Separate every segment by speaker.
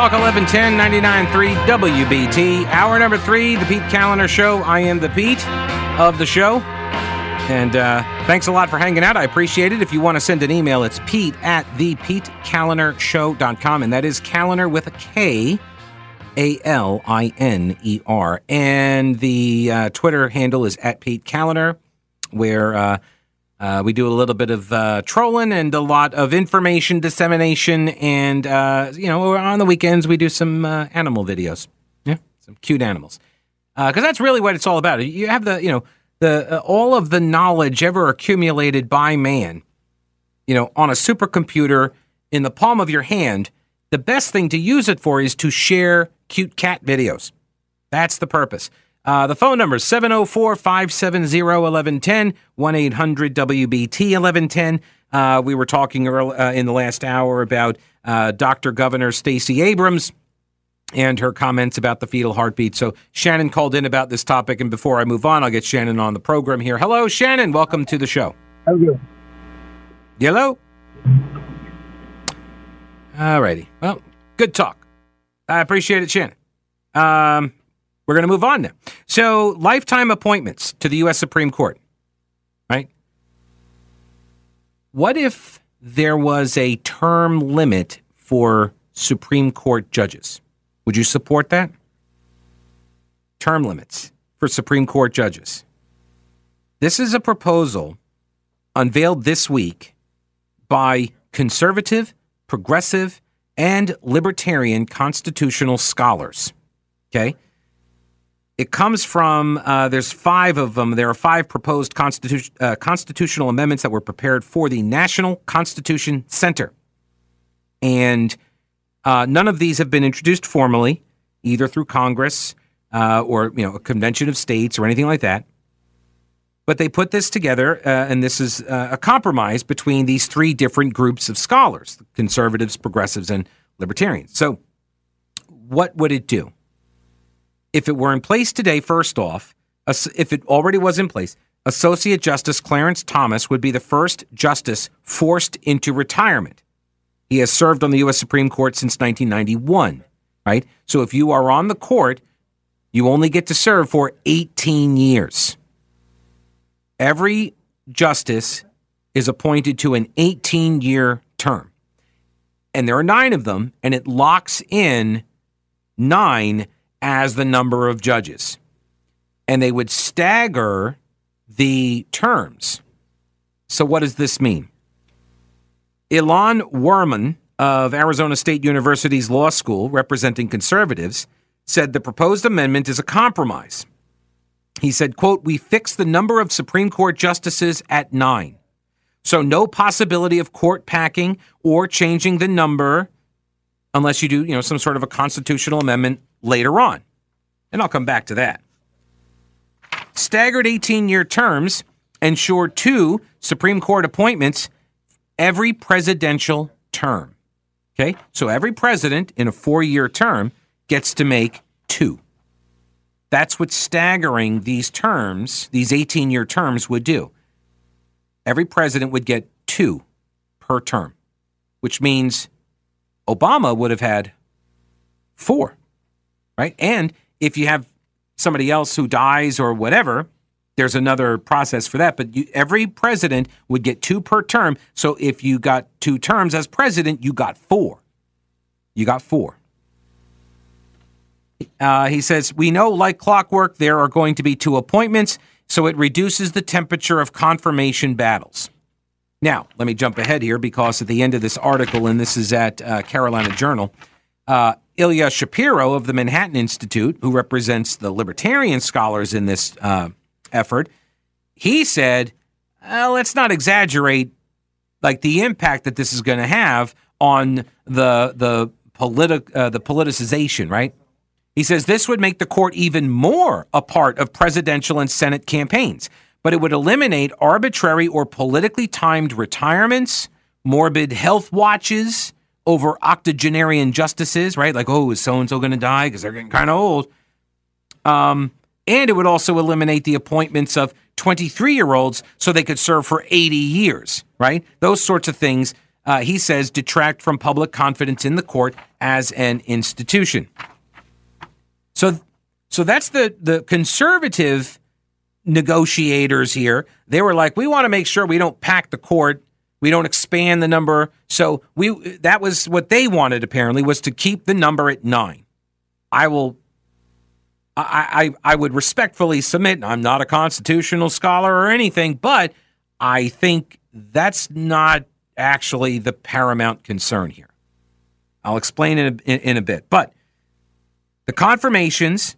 Speaker 1: Talk 1110 99.3 WBT. Hour number three, the Pete Kaliner Show. I am the Pete of the show. And uh, thanks a lot for hanging out. I appreciate it. If you want to send an email, it's pete at the PeteKalinershow.com. And that is Kaliner with a K, A L I N E R. And the uh, Twitter handle is at Pete Kaliner, where uh, uh, we do a little bit of uh, trolling and a lot of information dissemination. And, uh, you know, on the weekends, we do some uh, animal videos. Yeah, some cute animals. Because that's really what it's all about. You have the, you know, the uh, all of the knowledge ever accumulated by man, you know, on a supercomputer in the palm of your hand. The best thing to use it for is to share cute cat videos. That's the purpose. Uh, the phone number is 704 570 1110, 1 800 WBT 1110. Uh, we were talking early, uh, in the last hour about uh, Dr. Governor Stacey Abrams and her comments about the fetal heartbeat. So Shannon called in about this topic, and before I move on, I'll get Shannon on the program here. Hello, Shannon. Welcome to the show.
Speaker 2: Hello.
Speaker 1: Hello. All righty. Well, good talk. I appreciate it, Shannon. Um, we're going to move on now. So, lifetime appointments to the U.S. Supreme Court, right? What if there was a term limit for Supreme Court judges? Would you support that? Term limits for Supreme Court judges. This is a proposal unveiled this week by conservative, progressive, and libertarian constitutional scholars. Okay? It comes from, uh, there's five of them. There are five proposed constitu- uh, constitutional amendments that were prepared for the National Constitution Center. And uh, none of these have been introduced formally, either through Congress uh, or you know a convention of states or anything like that. But they put this together, uh, and this is uh, a compromise between these three different groups of scholars: conservatives, progressives, and libertarians. So, what would it do if it were in place today? First off, if it already was in place, Associate Justice Clarence Thomas would be the first justice forced into retirement. He has served on the U.S. Supreme Court since 1991, right? So if you are on the court, you only get to serve for 18 years. Every justice is appointed to an 18 year term. And there are nine of them, and it locks in nine as the number of judges. And they would stagger the terms. So, what does this mean? Ilan Wurman of Arizona State University's law school, representing conservatives, said the proposed amendment is a compromise. He said, quote, we fix the number of Supreme Court justices at nine. So no possibility of court packing or changing the number unless you do, you know, some sort of a constitutional amendment later on. And I'll come back to that. Staggered 18-year terms ensure two Supreme Court appointments every presidential term. Okay? So every president in a four year term gets to make two. That's what staggering these terms, these 18 year terms, would do. Every president would get two per term, which means Obama would have had four, right? And if you have somebody else who dies or whatever, there's another process for that. But you, every president would get two per term. So if you got two terms as president, you got four. You got four. Uh, he says, We know, like clockwork, there are going to be two appointments, so it reduces the temperature of confirmation battles. Now, let me jump ahead here because at the end of this article, and this is at uh, Carolina Journal, uh, Ilya Shapiro of the Manhattan Institute, who represents the libertarian scholars in this uh, effort, he said, uh, let's not exaggerate like the impact that this is going to have on the the politi- uh, the politicization, right? He says this would make the court even more a part of presidential and Senate campaigns, but it would eliminate arbitrary or politically timed retirements, morbid health watches over octogenarian justices, right? Like, oh, is so and so going to die because they're getting kind of old? Um, and it would also eliminate the appointments of 23 year olds so they could serve for 80 years, right? Those sorts of things uh, he says, detract from public confidence in the court as an institution. So, so that's the the conservative negotiators here. They were like, we want to make sure we don't pack the court, we don't expand the number. So we that was what they wanted apparently was to keep the number at nine. I will. I, I, I would respectfully submit. I'm not a constitutional scholar or anything, but I think that's not actually the paramount concern here. I'll explain in a, in a bit. But the confirmations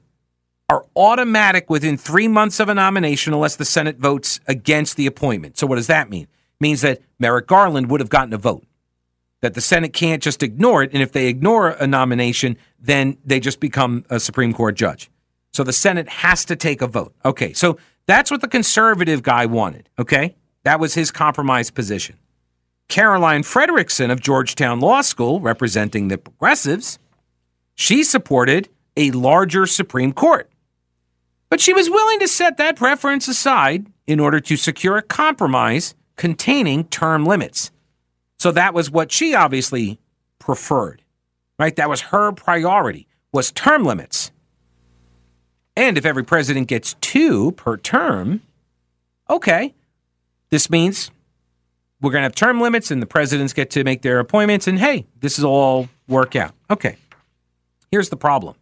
Speaker 1: are automatic within three months of a nomination unless the Senate votes against the appointment. So, what does that mean? Means that Merrick Garland would have gotten a vote, that the Senate can't just ignore it. And if they ignore a nomination, then they just become a Supreme Court judge. So, the Senate has to take a vote. Okay, so that's what the conservative guy wanted. Okay, that was his compromise position. Caroline Fredrickson of Georgetown Law School, representing the progressives, she supported a larger Supreme Court. But she was willing to set that preference aside in order to secure a compromise containing term limits. So that was what she obviously preferred. Right? That was her priority was term limits. And if every president gets 2 per term, okay. This means we're going to have term limits and the presidents get to make their appointments and hey, this is all work out. Okay. Here's the problem.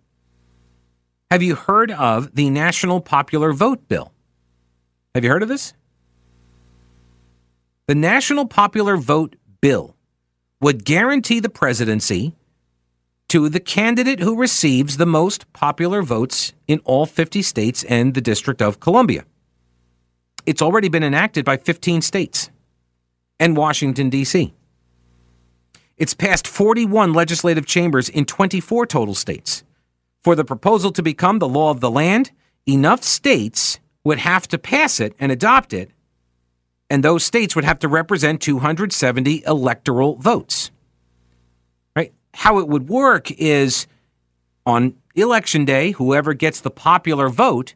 Speaker 1: Have you heard of the National Popular Vote Bill? Have you heard of this? The National Popular Vote Bill would guarantee the presidency to the candidate who receives the most popular votes in all 50 states and the District of Columbia. It's already been enacted by 15 states and Washington, D.C. It's passed 41 legislative chambers in 24 total states. For the proposal to become the law of the land, enough states would have to pass it and adopt it, and those states would have to represent 270 electoral votes. Right? How it would work is on election day, whoever gets the popular vote,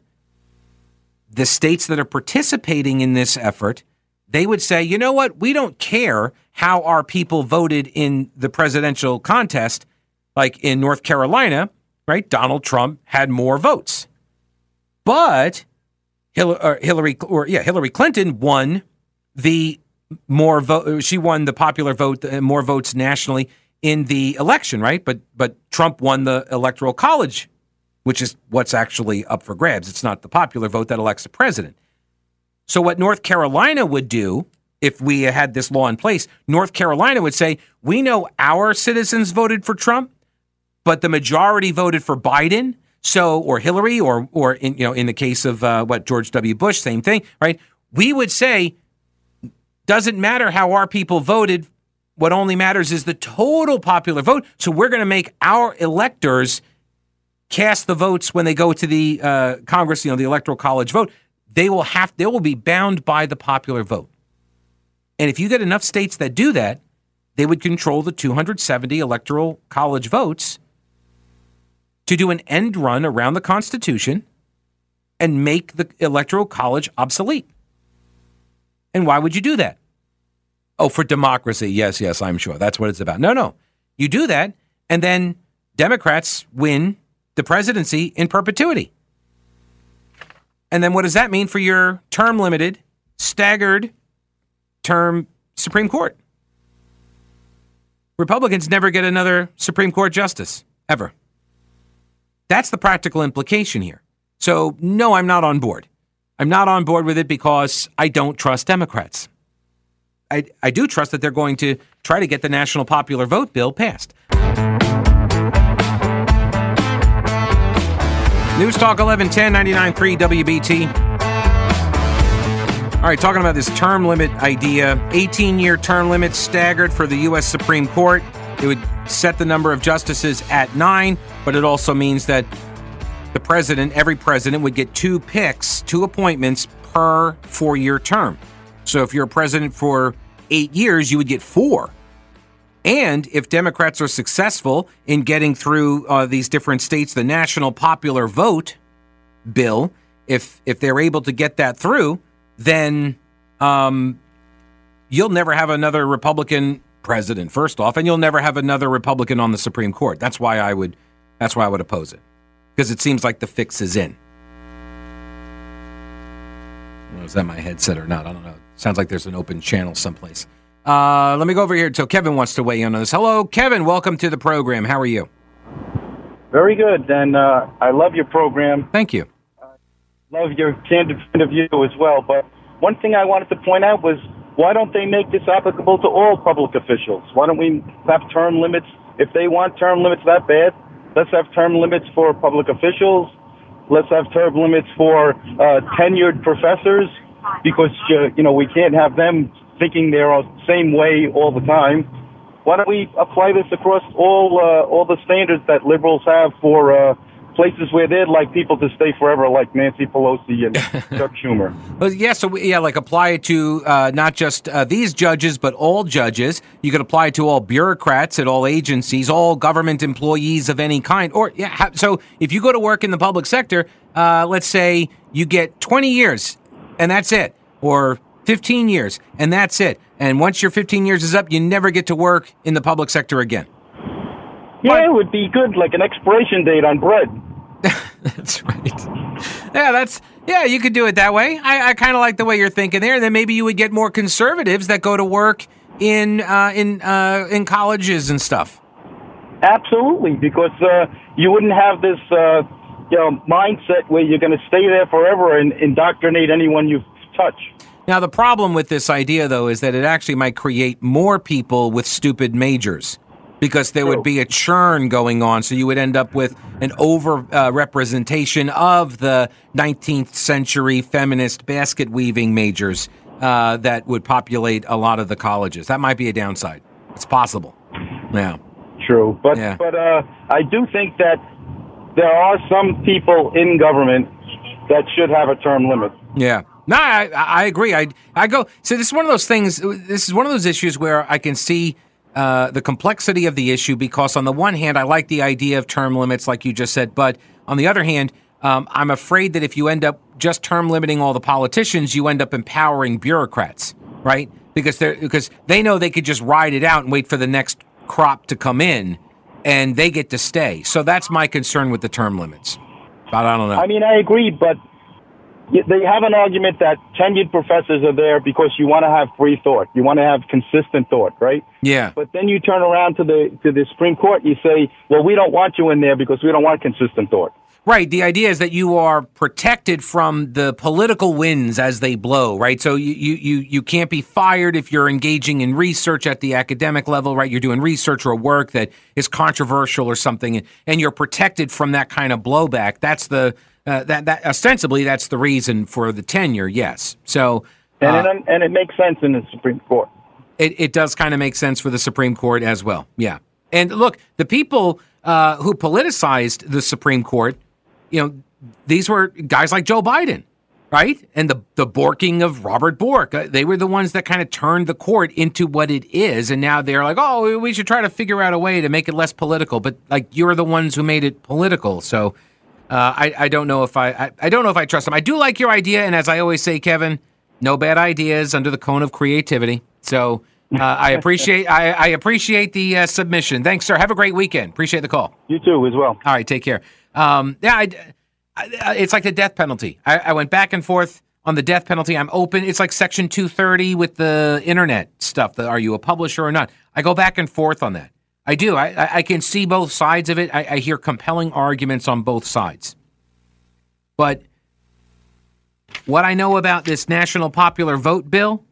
Speaker 1: the states that are participating in this effort they would say, you know what? We don't care how our people voted in the presidential contest. Like in North Carolina, right? Donald Trump had more votes. But Hillary, or yeah, Hillary Clinton won the more vote. She won the popular vote, more votes nationally in the election, right? But but Trump won the electoral college, which is what's actually up for grabs. It's not the popular vote that elects the president. So, what North Carolina would do if we had this law in place, North Carolina would say, we know our citizens voted for Trump, but the majority voted for Biden. So, or Hillary, or or in you know, in the case of uh, what George W. Bush, same thing, right? We would say, doesn't matter how our people voted. What only matters is the total popular vote. So we're going to make our electors cast the votes when they go to the uh, Congress, you know, the Electoral College vote they will have they will be bound by the popular vote. And if you get enough states that do that, they would control the 270 electoral college votes to do an end run around the Constitution and make the electoral college obsolete. And why would you do that? Oh, for democracy. Yes, yes, I'm sure. That's what it's about. No, no. You do that, and then Democrats win the presidency in perpetuity. And then what does that mean for your term limited, staggered term Supreme Court? Republicans never get another Supreme Court justice, ever. That's the practical implication here. So, no, I'm not on board. I'm not on board with it because I don't trust Democrats. I, I do trust that they're going to try to get the national popular vote bill passed. News Talk 1110 99.3 WBT. All right, talking about this term limit idea 18 year term limit staggered for the U.S. Supreme Court. It would set the number of justices at nine, but it also means that the president, every president, would get two picks, two appointments per four year term. So if you're a president for eight years, you would get four. And if Democrats are successful in getting through uh, these different states, the national popular vote bill, if if they're able to get that through, then um, you'll never have another Republican president first off, and you'll never have another Republican on the Supreme Court. That's why I would that's why I would oppose it. Because it seems like the fix is in. is that my headset or not? I don't know. Sounds like there's an open channel someplace. Uh, let me go over here. So Kevin wants to weigh in on this. Hello, Kevin. Welcome to the program. How are you?
Speaker 2: Very good, and uh, I love your program.
Speaker 1: Thank you.
Speaker 2: love your candid point of view as well. But one thing I wanted to point out was why don't they make this applicable to all public officials? Why don't we have term limits? If they want term limits that bad, let's have term limits for public officials. Let's have term limits for uh, tenured professors because uh, you know we can't have them thinking they're the same way all the time. Why don't we apply this across all uh, all the standards that liberals have for uh, places where they'd like people to stay forever, like Nancy Pelosi and Chuck Schumer.
Speaker 1: But yeah, so we, yeah, like apply it to uh, not just uh, these judges, but all judges. You could apply it to all bureaucrats at all agencies, all government employees of any kind. Or yeah, so if you go to work in the public sector, uh, let's say you get 20 years, and that's it, or 15 years, and that's it. And once your 15 years is up, you never get to work in the public sector again.
Speaker 2: Yeah, it would be good, like an expiration date on bread.
Speaker 1: that's right. Yeah, that's yeah. You could do it that way. I, I kind of like the way you're thinking there. Then maybe you would get more conservatives that go to work in uh, in uh, in colleges and stuff.
Speaker 2: Absolutely, because uh, you wouldn't have this uh, you know mindset where you're going to stay there forever and indoctrinate anyone you touch.
Speaker 1: Now, the problem with this idea, though, is that it actually might create more people with stupid majors because there would be a churn going on. So you would end up with an over uh, representation of the 19th century feminist basket weaving majors uh, that would populate a lot of the colleges. That might be a downside. It's possible. Yeah.
Speaker 2: True, but yeah. but uh, I do think that there are some people in government that should have a term limit.
Speaker 1: Yeah. No, I, I agree. I I go. So this is one of those things. This is one of those issues where I can see uh, the complexity of the issue because, on the one hand, I like the idea of term limits, like you just said, but on the other hand, um, I'm afraid that if you end up just term limiting all the politicians, you end up empowering bureaucrats, right? Because they because they know they could just ride it out and wait for the next crop to come in, and they get to stay. So that's my concern with the term limits. But I don't know.
Speaker 2: I mean, I agree, but they have an argument that tenured professors are there because you want to have free thought. You want to have consistent thought, right?
Speaker 1: Yeah.
Speaker 2: But then you turn around to the to the Supreme Court, and you say, "Well, we don't want you in there because we don't want consistent thought."
Speaker 1: Right. The idea is that you are protected from the political winds as they blow, right? So you, you, you, you can't be fired if you're engaging in research at the academic level, right? You're doing research or work that is controversial or something, and you're protected from that kind of blowback. That's the uh, that that ostensibly that's the reason for the tenure. Yes. So
Speaker 2: and uh, it, and it makes sense in the Supreme Court.
Speaker 1: It it does kind of make sense for the Supreme Court as well. Yeah. And look, the people uh, who politicized the Supreme Court, you know, these were guys like Joe Biden, right? And the the borking of Robert Bork. Uh, they were the ones that kind of turned the court into what it is, and now they're like, oh, we should try to figure out a way to make it less political. But like, you're the ones who made it political, so uh, I, I don't know if I, I, I don't know if I trust him. I do like your idea, and as I always say, Kevin, no bad ideas under the cone of creativity. So uh, I appreciate I, I appreciate the uh, submission. Thanks, sir. Have a great weekend. Appreciate the call.
Speaker 2: You too, as well.
Speaker 1: All right, take care. Um, yeah, I, I, it's like the death penalty. I, I went back and forth on the death penalty. I'm open. It's like Section 230 with the internet stuff. The, are you a publisher or not? I go back and forth on that. I do. I, I can see both sides of it. I, I hear compelling arguments on both sides. But what I know about this national popular vote bill,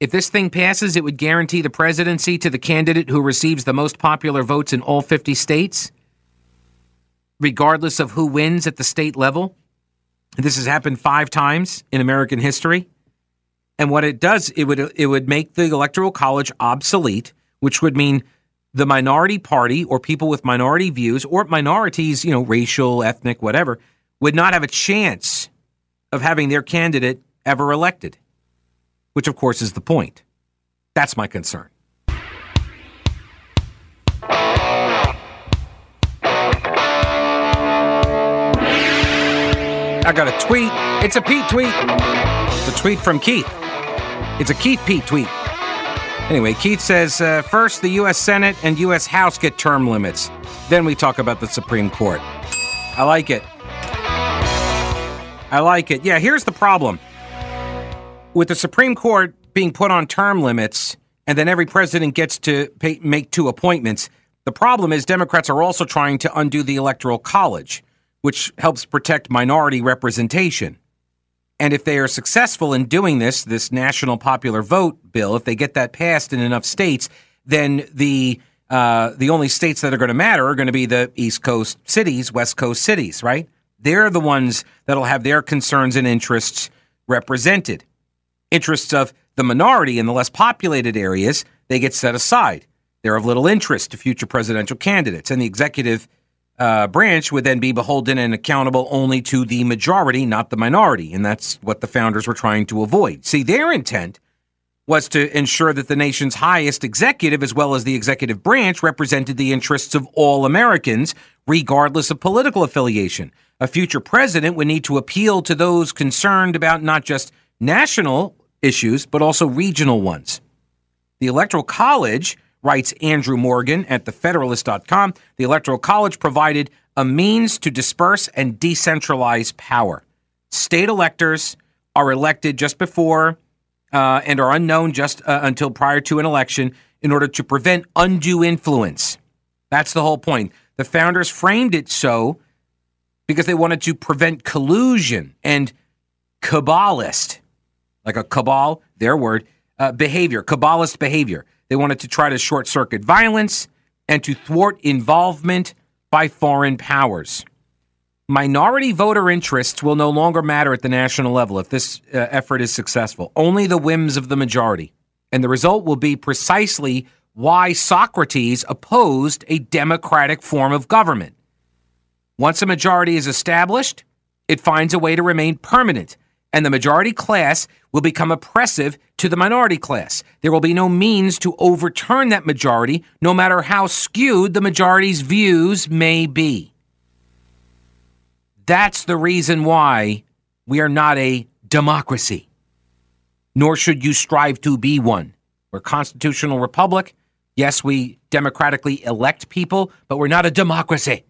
Speaker 1: if this thing passes, it would guarantee the presidency to the candidate who receives the most popular votes in all 50 states, regardless of who wins at the state level. This has happened five times in American history. And what it does, it would it would make the electoral college obsolete which would mean the minority party or people with minority views or minorities, you know, racial, ethnic, whatever, would not have a chance of having their candidate ever elected, which of course is the point. That's my concern. I got a tweet. It's a Pete tweet. It's a tweet from Keith. It's a Keith Pete tweet. Anyway, Keith says uh, first the U.S. Senate and U.S. House get term limits. Then we talk about the Supreme Court. I like it. I like it. Yeah, here's the problem with the Supreme Court being put on term limits, and then every president gets to pay, make two appointments. The problem is Democrats are also trying to undo the Electoral College, which helps protect minority representation. And if they are successful in doing this, this national popular vote bill, if they get that passed in enough states, then the uh, the only states that are going to matter are going to be the East Coast cities, West Coast cities, right? They're the ones that'll have their concerns and interests represented. Interests of the minority in the less populated areas, they get set aside. They're of little interest to future presidential candidates, and the executive uh, branch would then be beholden and accountable only to the majority, not the minority. And that's what the founders were trying to avoid. See, their intent was to ensure that the nation's highest executive, as well as the executive branch, represented the interests of all Americans, regardless of political affiliation. A future president would need to appeal to those concerned about not just national issues, but also regional ones. The Electoral College writes Andrew Morgan at thefederalist.com, the Electoral College provided a means to disperse and decentralize power. State electors are elected just before uh, and are unknown just uh, until prior to an election in order to prevent undue influence. That's the whole point. The founders framed it so because they wanted to prevent collusion and cabalist, like a cabal, their word, uh, behavior, cabalist behavior. They wanted to try to short circuit violence and to thwart involvement by foreign powers. Minority voter interests will no longer matter at the national level if this uh, effort is successful. Only the whims of the majority. And the result will be precisely why Socrates opposed a democratic form of government. Once a majority is established, it finds a way to remain permanent and the majority class will become oppressive to the minority class. There will be no means to overturn that majority, no matter how skewed the majority's views may be. That's the reason why we are not a democracy, nor should you strive to be one. We're a constitutional republic. Yes, we democratically elect people, but we're not a democracy.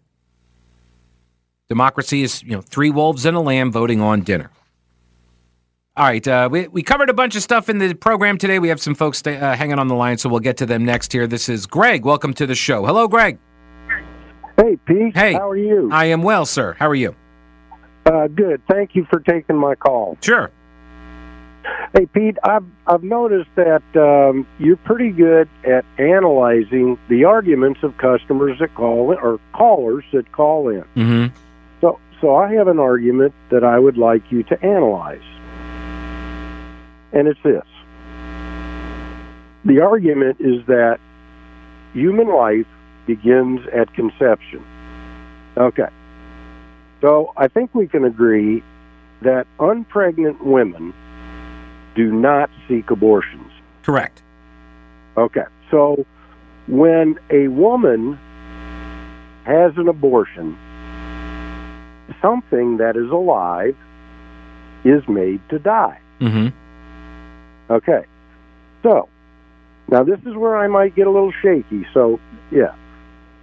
Speaker 1: Democracy is, you know, three wolves and a lamb voting on dinner. All right, uh, we we covered a bunch of stuff in the program today. We have some folks stay, uh, hanging on the line, so we'll get to them next. Here, this is Greg. Welcome to the show. Hello, Greg.
Speaker 3: Hey, Pete.
Speaker 1: Hey,
Speaker 3: how are you?
Speaker 1: I am well, sir. How are you?
Speaker 3: Uh, good. Thank you for taking my call.
Speaker 1: Sure.
Speaker 3: Hey, Pete. I've I've noticed that um, you're pretty good at analyzing the arguments of customers that call in, or callers that call in.
Speaker 1: Mm-hmm.
Speaker 3: So, so I have an argument that I would like you to analyze and it's this. The argument is that human life begins at conception. Okay. So I think we can agree that unpregnant women do not seek abortions.
Speaker 1: Correct.
Speaker 3: Okay. So when a woman has an abortion, something that is alive is made to die.
Speaker 1: Mm-hmm.
Speaker 3: Okay. So, now this is where I might get a little shaky. So, yeah.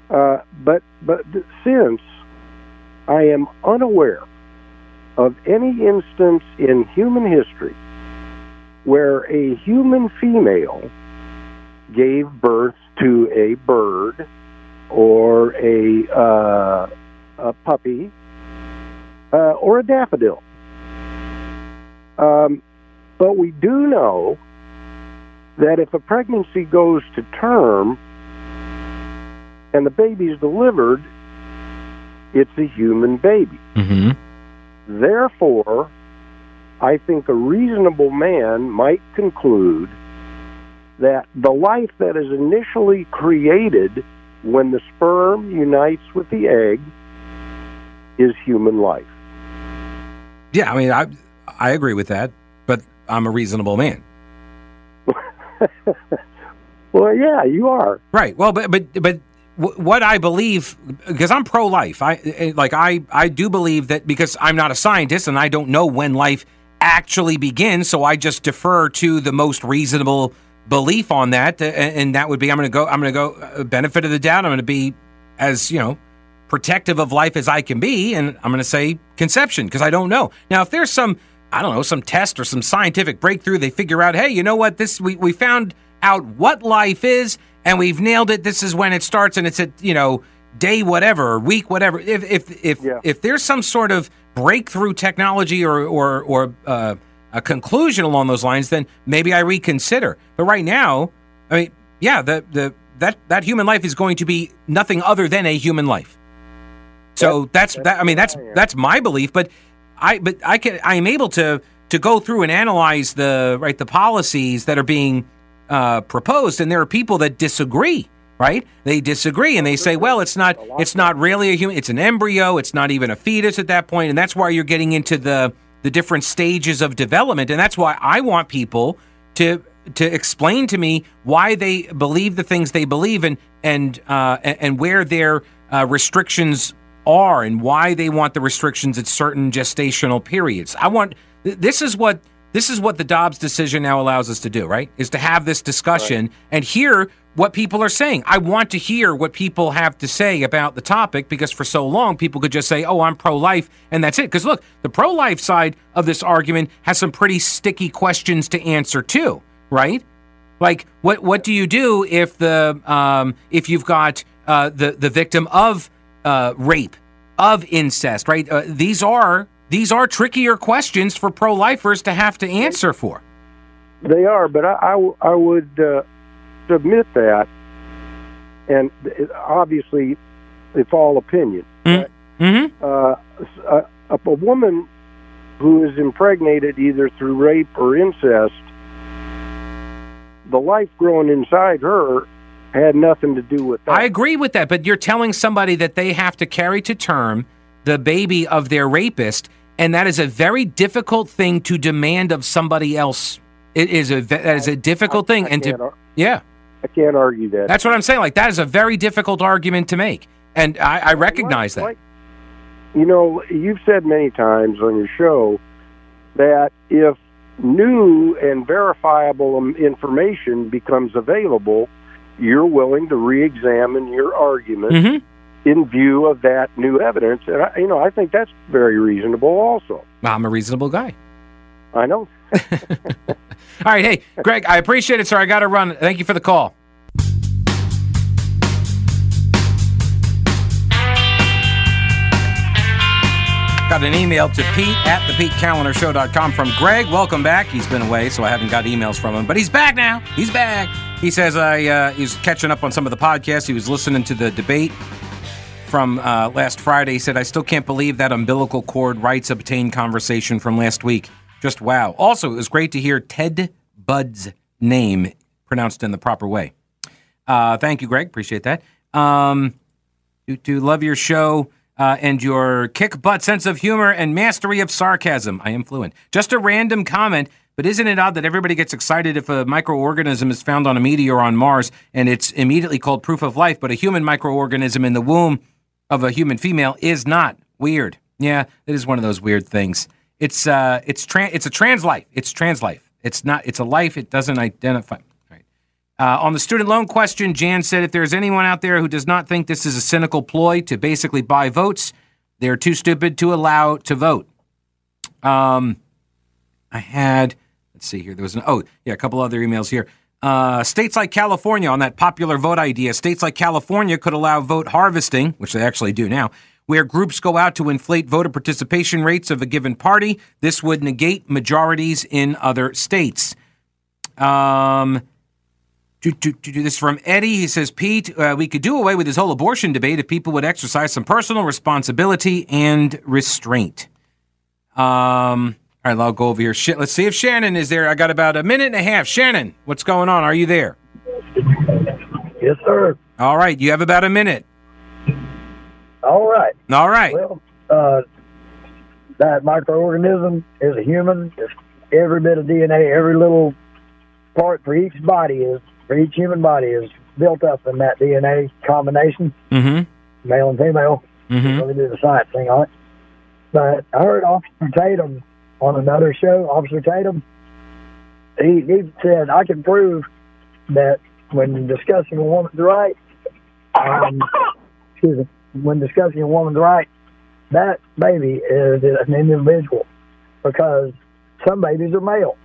Speaker 3: Uh, but but since I am unaware of any instance in human history where a human female gave birth to a bird or a uh, a puppy uh, or a daffodil. Um, but we do know that if a pregnancy goes to term and the baby is delivered, it's a human baby.
Speaker 1: Mm-hmm.
Speaker 3: Therefore, I think a reasonable man might conclude that the life that is initially created when the sperm unites with the egg is human life.
Speaker 1: Yeah, I mean, I I agree with that. I'm a reasonable man.
Speaker 3: well, yeah, you are.
Speaker 1: Right. Well, but but but what I believe because I'm pro life. I eh, like I I do believe that because I'm not a scientist and I don't know when life actually begins, so I just defer to the most reasonable belief on that, uh, and, and that would be I'm going to go. I'm going to go benefit of the doubt. I'm going to be as you know protective of life as I can be, and I'm going to say conception because I don't know. Now, if there's some I don't know some test or some scientific breakthrough, they figure out, hey, you know what? This we we found out what life is, and we've nailed it. This is when it starts, and it's at you know day whatever, week whatever. If if if
Speaker 3: Yeah.
Speaker 1: if there's some sort of breakthrough technology or or or uh, a conclusion along those lines, then maybe I reconsider. But right now, I mean, yeah, the the that that human life is going to be nothing other than a human life. So that's that. I mean, that's that's my belief. But I but I can I am able to to go through and analyze the right the policies that are being uh, proposed, and there are people that disagree. Right? They disagree, and they say, "Well, it's not. It's not really a human. It's an embryo. It's not even a fetus at that point." And that's why you're getting into the the different stages of development, and that's why I want people to to explain to me why they believe the things they believe, and and uh, and where their uh, restrictions are, and why they want the restrictions at certain gestational periods. I want. This is what this is what the Dobbs decision now allows us to do, right? Is to have this discussion and hear what people are saying. I want to hear what people have to say about the topic because for so long people could just say, "Oh, I'm pro-life," and that's it. Because look, the pro-life side of this argument has some pretty sticky questions to answer too, right? Like, what what do you do if the um, if you've got uh, the the victim of uh, rape, of incest, right? Uh, these are these are trickier questions for pro-lifers to have to answer for.
Speaker 3: They are, but I I would uh, submit that, and it, obviously, it's all opinion.
Speaker 1: Mm-hmm.
Speaker 3: Uh, a, a woman who is impregnated either through rape or incest, the life growing inside her had nothing to do with that.
Speaker 1: I agree with that, but you're telling somebody that they have to carry to term the baby of their rapist, and that is a very difficult thing to demand of somebody else. It is a that is a difficult thing,
Speaker 3: I
Speaker 1: and to
Speaker 3: ar-
Speaker 1: yeah,
Speaker 3: I can't argue that.
Speaker 1: that's what I'm saying. Like that is a very difficult argument to make, and I, I recognize that.
Speaker 3: Like- You know, you've said many times on your show that if new and verifiable um, information becomes available, you're willing to re-examine your argument
Speaker 1: Mm-hmm.
Speaker 3: in view of that new evidence. And I, you know, I think that's very reasonable. Also,
Speaker 1: I'm a reasonable guy.
Speaker 3: I know.
Speaker 1: All right, hey, Greg, I appreciate it, sir. I got to run. Thank you for the call. Got an email to Pete at the PeteKalinerShow.com from Greg. Welcome back. He's been away, so I haven't got emails from him, but he's back now. He's back. He says I uh, he's catching up on some of the podcasts. He was listening to the debate from uh, last Friday. He said, I still can't believe that umbilical cord rights obtained conversation from last week. Just wow. Also, it was great to hear Ted Budd's name pronounced in the proper way. Uh, thank you, Greg. Appreciate that. Um, to love your show uh, and your kick butt sense of humor and mastery of sarcasm. I am fluent. Just a random comment, but isn't it odd that everybody gets excited if a microorganism is found on a meteor on Mars and it's immediately called proof of life, but a human microorganism in the womb of a human female is not? Weird. Yeah, it is one of those weird things. It's uh, it's tran it's a trans life. It's trans life. It's not. It's a life. It doesn't identify. Uh, on the student loan question, Jan said if there's anyone out there who does not think this is a cynical ploy to basically buy votes, they're too stupid to allow to vote. Um, I had, let's see here. There was an, oh, yeah, a couple other emails here. Uh, states like California, on that popular vote idea, states like California could allow vote harvesting, which they actually do now, where groups go out to inflate voter participation rates of a given party. This would negate majorities in other states. Um, do, do, do, this from Eddie. He says, Pete, uh, we could do away with this whole abortion debate if people would exercise some personal responsibility and restraint. Um, all right, I'll go over here. Shit, let's see if Shannon is there. I got about a minute and a half. Shannon, what's going on? Are you there?
Speaker 4: Yes, sir.
Speaker 1: All right, you have about a minute.
Speaker 4: All right.
Speaker 1: All right.
Speaker 4: Well, uh, that microorganism is a human. It's every bit of DNA, every little part for each body is for each human body is built up in that DNA combination,
Speaker 1: Mm-hmm.
Speaker 4: male and female.
Speaker 1: Mm-hmm.
Speaker 4: Do the science thing on it. But I heard Officer Tatum on another show. Officer Tatum, he he said I can prove that when discussing a woman's right, um, excuse me, when discussing a woman's right, that baby is an individual because some babies are male.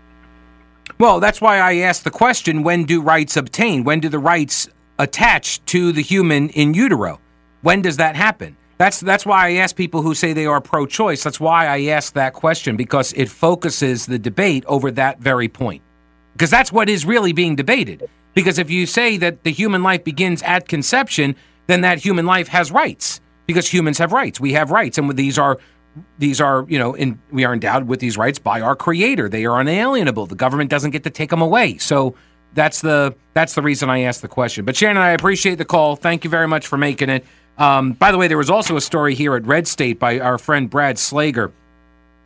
Speaker 1: Well, that's why I asked the question when do rights obtain? When do the rights attach to the human in utero? When does that happen? That's that's why I ask people who say they are pro-choice. That's why I ask that question because it focuses the debate over that very point. Because that's what is really being debated. Because if you say that the human life begins at conception, then that human life has rights. Because humans have rights. We have rights, and these are these are you know in, we are endowed with these rights by our creator. They are unalienable. The government doesn't get to take them away. So that's the that's the reason I asked the question. But Shannon, I appreciate the call. Thank you very much for making it. Um, by the way, there was also a story here at Red State by our friend Brad Slager.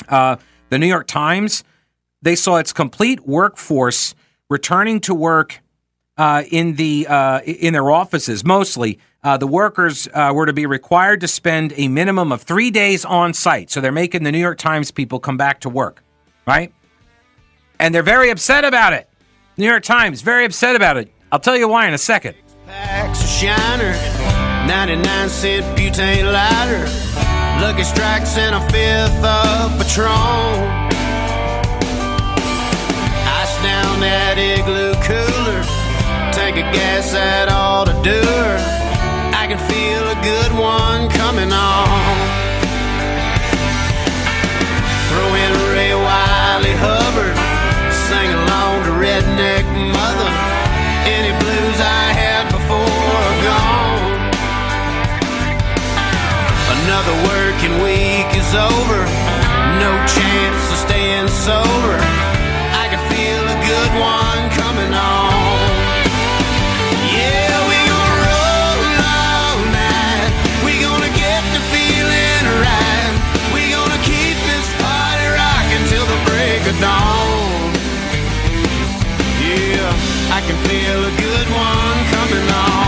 Speaker 1: Uh, the New York Times they saw its complete workforce returning to work uh, in the uh, in their offices. Mostly, uh, the workers uh, were to be required to spend a minimum of three days on site. So they're making the New York Times people come back to work, right? And they're very upset about it. New York Times very upset about it. I'll tell you why in a second.
Speaker 5: Packs of shiner, 99 cent butane lighter, Lucky Strikes and a fifth of Patron. Ice down that igloo cooler, tank of gas that ought to do her. I can feel a good one coming on. Over. No chance of staying sober. I can feel a good one coming on. Yeah, we gonna roll all night. We gonna get the feeling right. We gonna keep this party rocking till the break of dawn. Yeah, I can feel a good one coming on.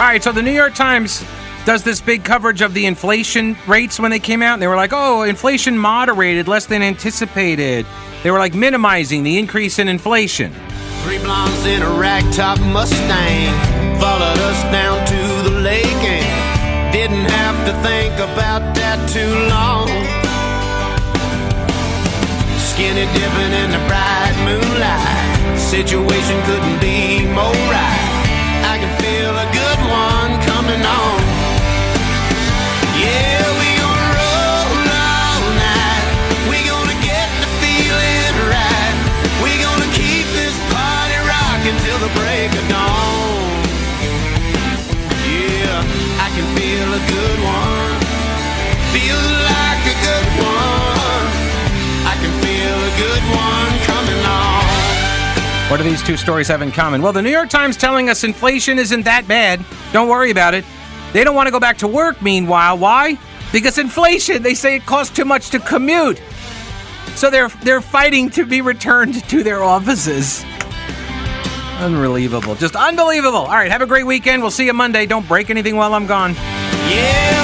Speaker 1: All right, so the New York Times does this big coverage of the inflation rates when they came out. And they were like, oh, inflation moderated less than anticipated. They were like minimizing the increase in inflation.
Speaker 5: Three blondes in a ragtop Mustang followed us down to the lake and didn't have to think about that too long. Skinny dipping in the bright moonlight, situation couldn't
Speaker 1: What do these two stories have in common? Well, the New York Times telling us inflation isn't that bad. Don't worry about it. They don't want to go back to work, meanwhile. Why? Because inflation, they say it costs too much to commute. So they're they're fighting to be returned to their offices. Unbelievable. Just unbelievable. All right, have a great weekend. We'll see you Monday. Don't break anything while I'm gone.
Speaker 5: Yeah,